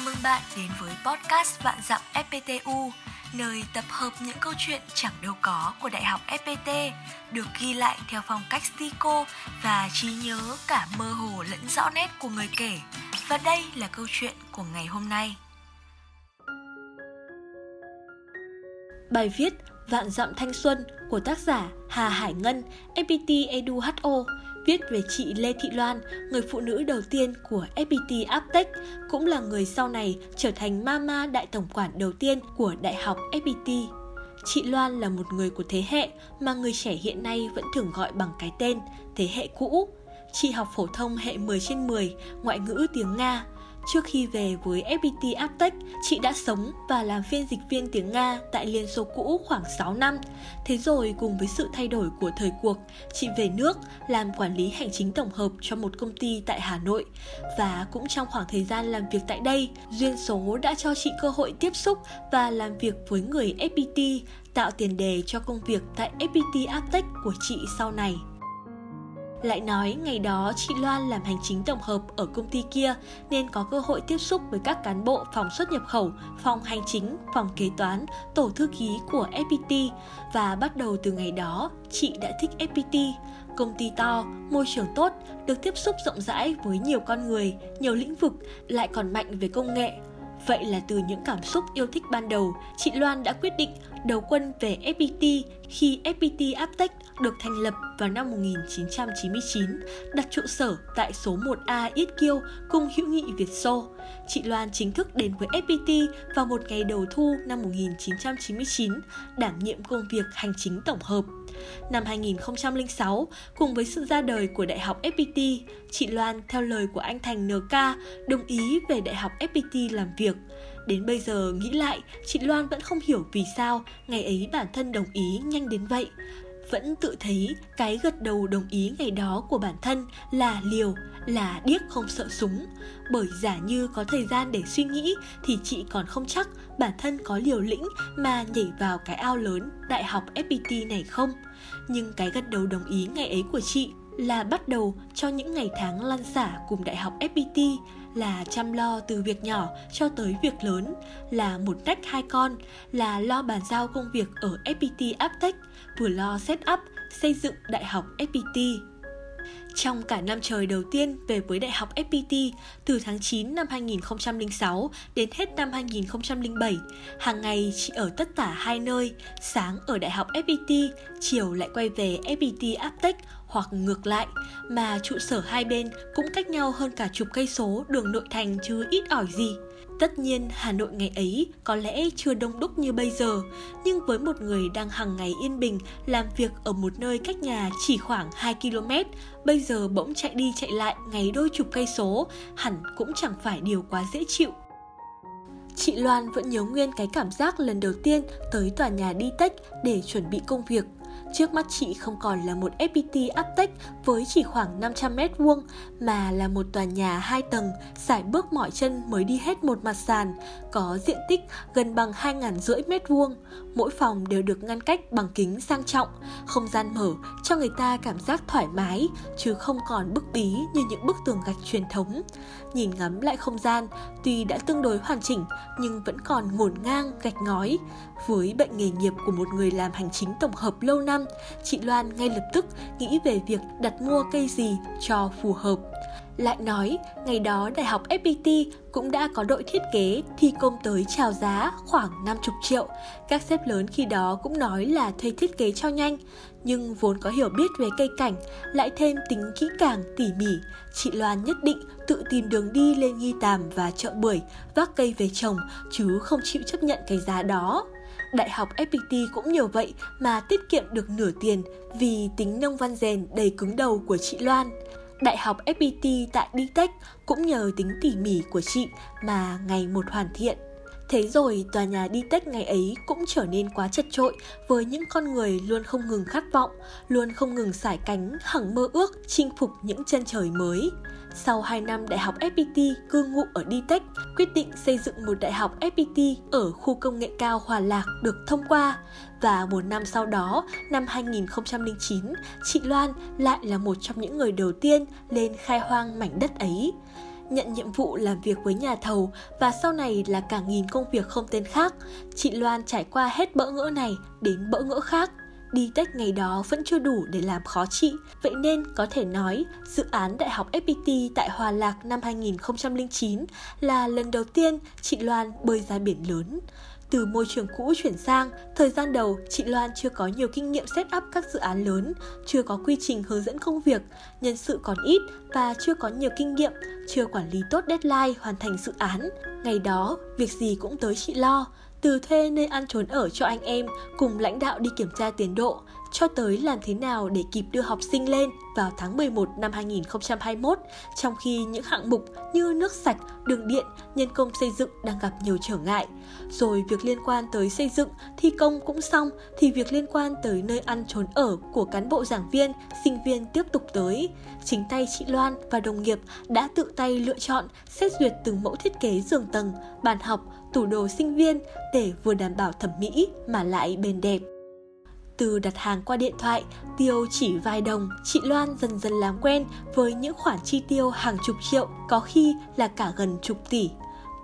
Chào mừng bạn đến với podcast Vạn Dặm FPTU, nơi tập hợp những câu chuyện chẳng đâu có của Đại học FPT, được ghi lại theo phong cách stico và trí nhớ cả mơ hồ lẫn rõ nét của người kể. Và đây là câu chuyện của ngày hôm nay. Bài viết Vạn dặm thanh xuân của tác giả Hà Hải Ngân, FPT Edu HO viết về chị Lê Thị Loan, người phụ nữ đầu tiên của FPT Aptech, cũng là người sau này trở thành mama đại tổng quản đầu tiên của Đại học FPT. Chị Loan là một người của thế hệ mà người trẻ hiện nay vẫn thường gọi bằng cái tên thế hệ cũ. Chị học phổ thông hệ 10 trên 10, ngoại ngữ tiếng Nga, Trước khi về với FPT Aptech, chị đã sống và làm phiên dịch viên tiếng Nga tại Liên Xô cũ khoảng 6 năm. Thế rồi cùng với sự thay đổi của thời cuộc, chị về nước làm quản lý hành chính tổng hợp cho một công ty tại Hà Nội. Và cũng trong khoảng thời gian làm việc tại đây, duyên số đã cho chị cơ hội tiếp xúc và làm việc với người FPT, tạo tiền đề cho công việc tại FPT Aptech của chị sau này. Lại nói ngày đó chị Loan làm hành chính tổng hợp ở công ty kia nên có cơ hội tiếp xúc với các cán bộ phòng xuất nhập khẩu, phòng hành chính, phòng kế toán, tổ thư ký của FPT và bắt đầu từ ngày đó chị đã thích FPT. Công ty to, môi trường tốt, được tiếp xúc rộng rãi với nhiều con người, nhiều lĩnh vực, lại còn mạnh về công nghệ, Vậy là từ những cảm xúc yêu thích ban đầu, chị Loan đã quyết định đầu quân về FPT khi FPT Aptech được thành lập vào năm 1999, đặt trụ sở tại số 1A Yết Kiêu, cung hữu nghị Việt Xô. Chị Loan chính thức đến với FPT vào một ngày đầu thu năm 1999, đảm nhiệm công việc hành chính tổng hợp. Năm 2006, cùng với sự ra đời của Đại học FPT, chị Loan theo lời của anh Thành NK đồng ý về Đại học FPT làm việc. Đến bây giờ nghĩ lại, chị Loan vẫn không hiểu vì sao ngày ấy bản thân đồng ý nhanh đến vậy vẫn tự thấy cái gật đầu đồng ý ngày đó của bản thân là liều, là điếc không sợ súng. Bởi giả như có thời gian để suy nghĩ thì chị còn không chắc bản thân có liều lĩnh mà nhảy vào cái ao lớn đại học FPT này không. Nhưng cái gật đầu đồng ý ngày ấy của chị là bắt đầu cho những ngày tháng lăn xả cùng đại học FPT là chăm lo từ việc nhỏ cho tới việc lớn, là một nách hai con, là lo bàn giao công việc ở FPT Aptech, vừa lo set up, xây dựng đại học FPT. Trong cả năm trời đầu tiên về với Đại học FPT từ tháng 9 năm 2006 đến hết năm 2007, hàng ngày chị ở tất cả hai nơi, sáng ở Đại học FPT, chiều lại quay về FPT Aptech hoặc ngược lại, mà trụ sở hai bên cũng cách nhau hơn cả chục cây số đường nội thành chứ ít ỏi gì. Tất nhiên Hà Nội ngày ấy có lẽ chưa đông đúc như bây giờ, nhưng với một người đang hàng ngày yên bình làm việc ở một nơi cách nhà chỉ khoảng 2 km, bây giờ bỗng chạy đi chạy lại ngày đôi chục cây số, hẳn cũng chẳng phải điều quá dễ chịu. Chị Loan vẫn nhớ nguyên cái cảm giác lần đầu tiên tới tòa nhà đi tách để chuẩn bị công việc Trước mắt chị không còn là một FPT Aptech với chỉ khoảng 500 mét vuông mà là một tòa nhà hai tầng, giải bước mỏi chân mới đi hết một mặt sàn, có diện tích gần bằng 2 rưỡi mét vuông. Mỗi phòng đều được ngăn cách bằng kính sang trọng, không gian mở cho người ta cảm giác thoải mái chứ không còn bức bí như những bức tường gạch truyền thống. Nhìn ngắm lại không gian, tuy đã tương đối hoàn chỉnh nhưng vẫn còn ngổn ngang gạch ngói. Với bệnh nghề nghiệp của một người làm hành chính tổng hợp lâu năm, Vâng, chị Loan ngay lập tức nghĩ về việc đặt mua cây gì cho phù hợp. Lại nói, ngày đó Đại học FPT cũng đã có đội thiết kế thi công tới chào giá khoảng 50 triệu. Các sếp lớn khi đó cũng nói là thuê thiết kế cho nhanh. Nhưng vốn có hiểu biết về cây cảnh, lại thêm tính kỹ càng, tỉ mỉ. Chị Loan nhất định tự tìm đường đi lên nghi tàm và chợ bưởi, vác cây về trồng, chứ không chịu chấp nhận cái giá đó. Đại học FPT cũng nhờ vậy mà tiết kiệm được nửa tiền vì tính nông văn rèn đầy cứng đầu của chị Loan. Đại học FPT tại DTech cũng nhờ tính tỉ mỉ của chị mà ngày một hoàn thiện. Thế rồi tòa nhà đi tết ngày ấy cũng trở nên quá chật trội với những con người luôn không ngừng khát vọng, luôn không ngừng sải cánh hằng mơ ước chinh phục những chân trời mới. Sau 2 năm đại học FPT cư ngụ ở đi tết quyết định xây dựng một đại học FPT ở khu công nghệ cao Hòa Lạc được thông qua. Và một năm sau đó, năm 2009, chị Loan lại là một trong những người đầu tiên lên khai hoang mảnh đất ấy nhận nhiệm vụ làm việc với nhà thầu và sau này là cả nghìn công việc không tên khác. Chị Loan trải qua hết bỡ ngỡ này đến bỡ ngỡ khác. Đi tách ngày đó vẫn chưa đủ để làm khó chị, vậy nên có thể nói dự án Đại học FPT tại Hòa Lạc năm 2009 là lần đầu tiên chị Loan bơi ra biển lớn. Từ môi trường cũ chuyển sang, thời gian đầu chị Loan chưa có nhiều kinh nghiệm set up các dự án lớn, chưa có quy trình hướng dẫn công việc, nhân sự còn ít và chưa có nhiều kinh nghiệm, chưa quản lý tốt deadline hoàn thành dự án. Ngày đó, việc gì cũng tới chị lo, từ thuê nơi ăn trốn ở cho anh em cùng lãnh đạo đi kiểm tra tiến độ, cho tới làm thế nào để kịp đưa học sinh lên vào tháng 11 năm 2021, trong khi những hạng mục như nước sạch, đường điện, nhân công xây dựng đang gặp nhiều trở ngại. Rồi việc liên quan tới xây dựng, thi công cũng xong, thì việc liên quan tới nơi ăn trốn ở của cán bộ giảng viên, sinh viên tiếp tục tới. Chính tay chị Loan và đồng nghiệp đã tự tay lựa chọn, xét duyệt từng mẫu thiết kế giường tầng, bàn học, tủ đồ sinh viên để vừa đảm bảo thẩm mỹ mà lại bền đẹp. Từ đặt hàng qua điện thoại, tiêu chỉ vài đồng, chị Loan dần dần làm quen với những khoản chi tiêu hàng chục triệu, có khi là cả gần chục tỷ.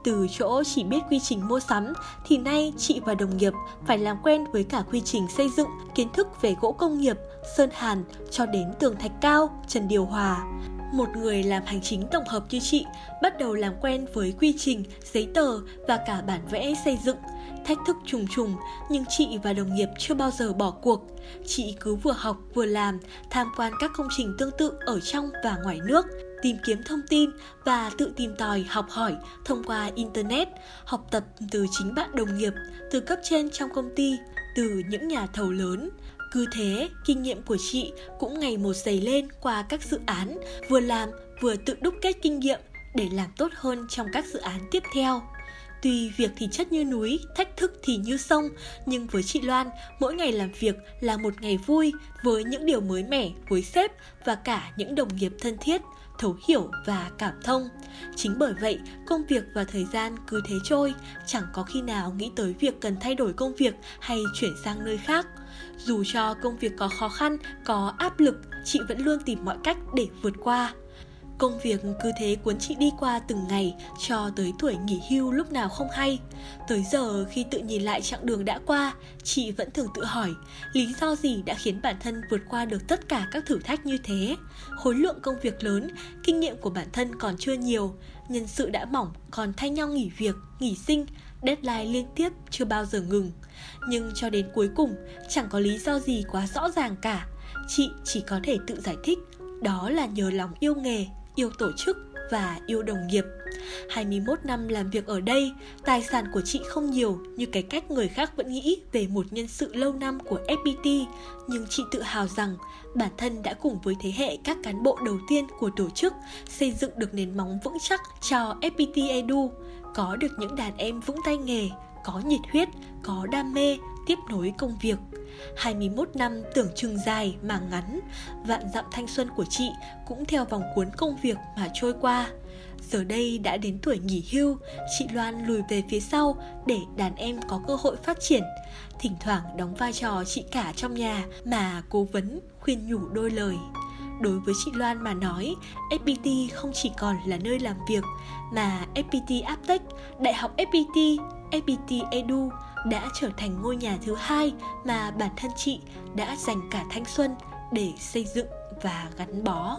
Từ chỗ chỉ biết quy trình mua sắm thì nay chị và đồng nghiệp phải làm quen với cả quy trình xây dựng, kiến thức về gỗ công nghiệp, sơn hàn cho đến tường thạch cao, trần điều hòa. Một người làm hành chính tổng hợp như chị bắt đầu làm quen với quy trình, giấy tờ và cả bản vẽ xây dựng. Thách thức trùng trùng, nhưng chị và đồng nghiệp chưa bao giờ bỏ cuộc. Chị cứ vừa học vừa làm, tham quan các công trình tương tự ở trong và ngoài nước, tìm kiếm thông tin và tự tìm tòi học hỏi thông qua Internet, học tập từ chính bạn đồng nghiệp, từ cấp trên trong công ty, từ những nhà thầu lớn. Cứ thế, kinh nghiệm của chị cũng ngày một dày lên qua các dự án, vừa làm vừa tự đúc kết kinh nghiệm để làm tốt hơn trong các dự án tiếp theo. Tuy việc thì chất như núi, thách thức thì như sông, nhưng với chị Loan, mỗi ngày làm việc là một ngày vui với những điều mới mẻ với sếp và cả những đồng nghiệp thân thiết, thấu hiểu và cảm thông. Chính bởi vậy, công việc và thời gian cứ thế trôi, chẳng có khi nào nghĩ tới việc cần thay đổi công việc hay chuyển sang nơi khác. Dù cho công việc có khó khăn, có áp lực, chị vẫn luôn tìm mọi cách để vượt qua. Công việc cứ thế cuốn chị đi qua từng ngày cho tới tuổi nghỉ hưu lúc nào không hay. Tới giờ khi tự nhìn lại chặng đường đã qua, chị vẫn thường tự hỏi lý do gì đã khiến bản thân vượt qua được tất cả các thử thách như thế. Khối lượng công việc lớn, kinh nghiệm của bản thân còn chưa nhiều, nhân sự đã mỏng còn thay nhau nghỉ việc, nghỉ sinh, deadline liên tiếp chưa bao giờ ngừng. Nhưng cho đến cuối cùng, chẳng có lý do gì quá rõ ràng cả. Chị chỉ có thể tự giải thích, đó là nhờ lòng yêu nghề, yêu tổ chức và yêu đồng nghiệp. 21 năm làm việc ở đây, tài sản của chị không nhiều như cái cách người khác vẫn nghĩ về một nhân sự lâu năm của FPT, nhưng chị tự hào rằng bản thân đã cùng với thế hệ các cán bộ đầu tiên của tổ chức xây dựng được nền móng vững chắc cho FPT Edu, có được những đàn em vững tay nghề, có nhiệt huyết, có đam mê, tiếp nối công việc. 21 năm tưởng chừng dài mà ngắn, vạn dặm thanh xuân của chị cũng theo vòng cuốn công việc mà trôi qua. Giờ đây đã đến tuổi nghỉ hưu, chị Loan lùi về phía sau để đàn em có cơ hội phát triển. Thỉnh thoảng đóng vai trò chị cả trong nhà mà cố vấn, khuyên nhủ đôi lời. Đối với chị Loan mà nói, FPT không chỉ còn là nơi làm việc, mà FPT Aptech, Đại học FPT, FPT Edu đã trở thành ngôi nhà thứ hai mà bản thân chị đã dành cả thanh xuân để xây dựng và gắn bó.